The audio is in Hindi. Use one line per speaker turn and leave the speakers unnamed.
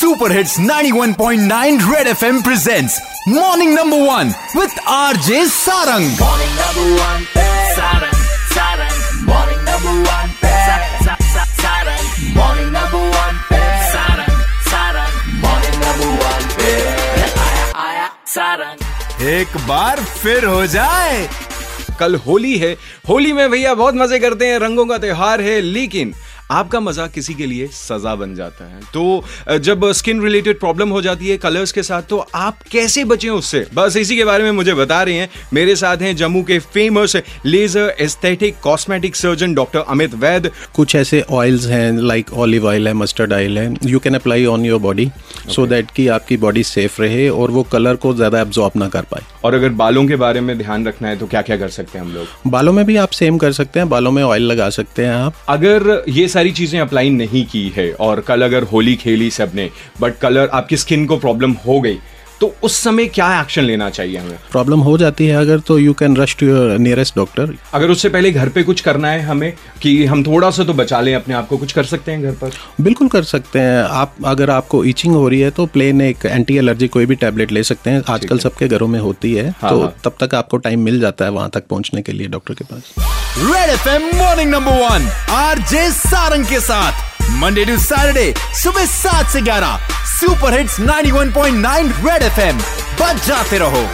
Super hits 91.9 red F M presents morning number one with RJ Sarang एक बार फिर हो जाए।
कल होली है। होली में भैया बहुत मज़े करते हैं। रंगों का त्योहार है लेकिन आपका मज़ा किसी के लिए सजा बन जाता है। तो जब स्किन रिलेटेड प्रॉब्लम हो जाती है कलर्स के साथ तो आप कैसे बचें उससे? बस इसी के बारे में मुझे बता रहे हैं। मेरे साथ हैं जम्मू के famous laser aesthetic cosmetic surgeon doctor Amit Vaid
कुछ ऐसे ऑयल्स हैं लाइक ऑलिव ऑयल है मस्टर्ड ऑयल है। You can apply on your body so that कि आपकी बॉडी सेफ़ रहे और वो कलर को ज़्यादा एब्जॉर्ब ना कर पाए।
और अगर बालों के बारे में ध्यान रखना है तो क्या क्या कर सकते हैं हम लोग?
बालों में भी आप सेम कर सकते हैं बालों में ऑयल लगा सकते हैं आप।
अगर ये सारी चीज़ें अप्लाई नहीं की है और कल अगर होली खेली सबने बट कलर आपकी स्किन को प्रॉब्लम हो गई तो उस समय क्या एक्शन लेना चाहिए हमें?
प्रॉब्लम हो जाती है अगर तो you can rush to your nearest doctor
अगर उससे पहले घर पे कुछ करना है हमें कि हम थोड़ा सा तो बचा लें अपने आप को कुछ कर सकते हैं घर पर?
बिल्कुल कर सकते हैं। आप अगर आपको ईचिंग हो रही है तो प्लेन एक एंटी एलर्जी कोई भी टैबलेट ले सकते हैं। आजकल सबके घरों में होती है
हाँ,
तो
हाँ।
तब तक आपको टाइम मिल जाता है वहाँ तक पहुँचने के लिए डॉक्टर के पास।
Red F M morning number one R J Sarang के साथ। मंडे टू सैटरडे सुबह सात से ग्यारह super hits 91.9 red F M बच जाते रहो।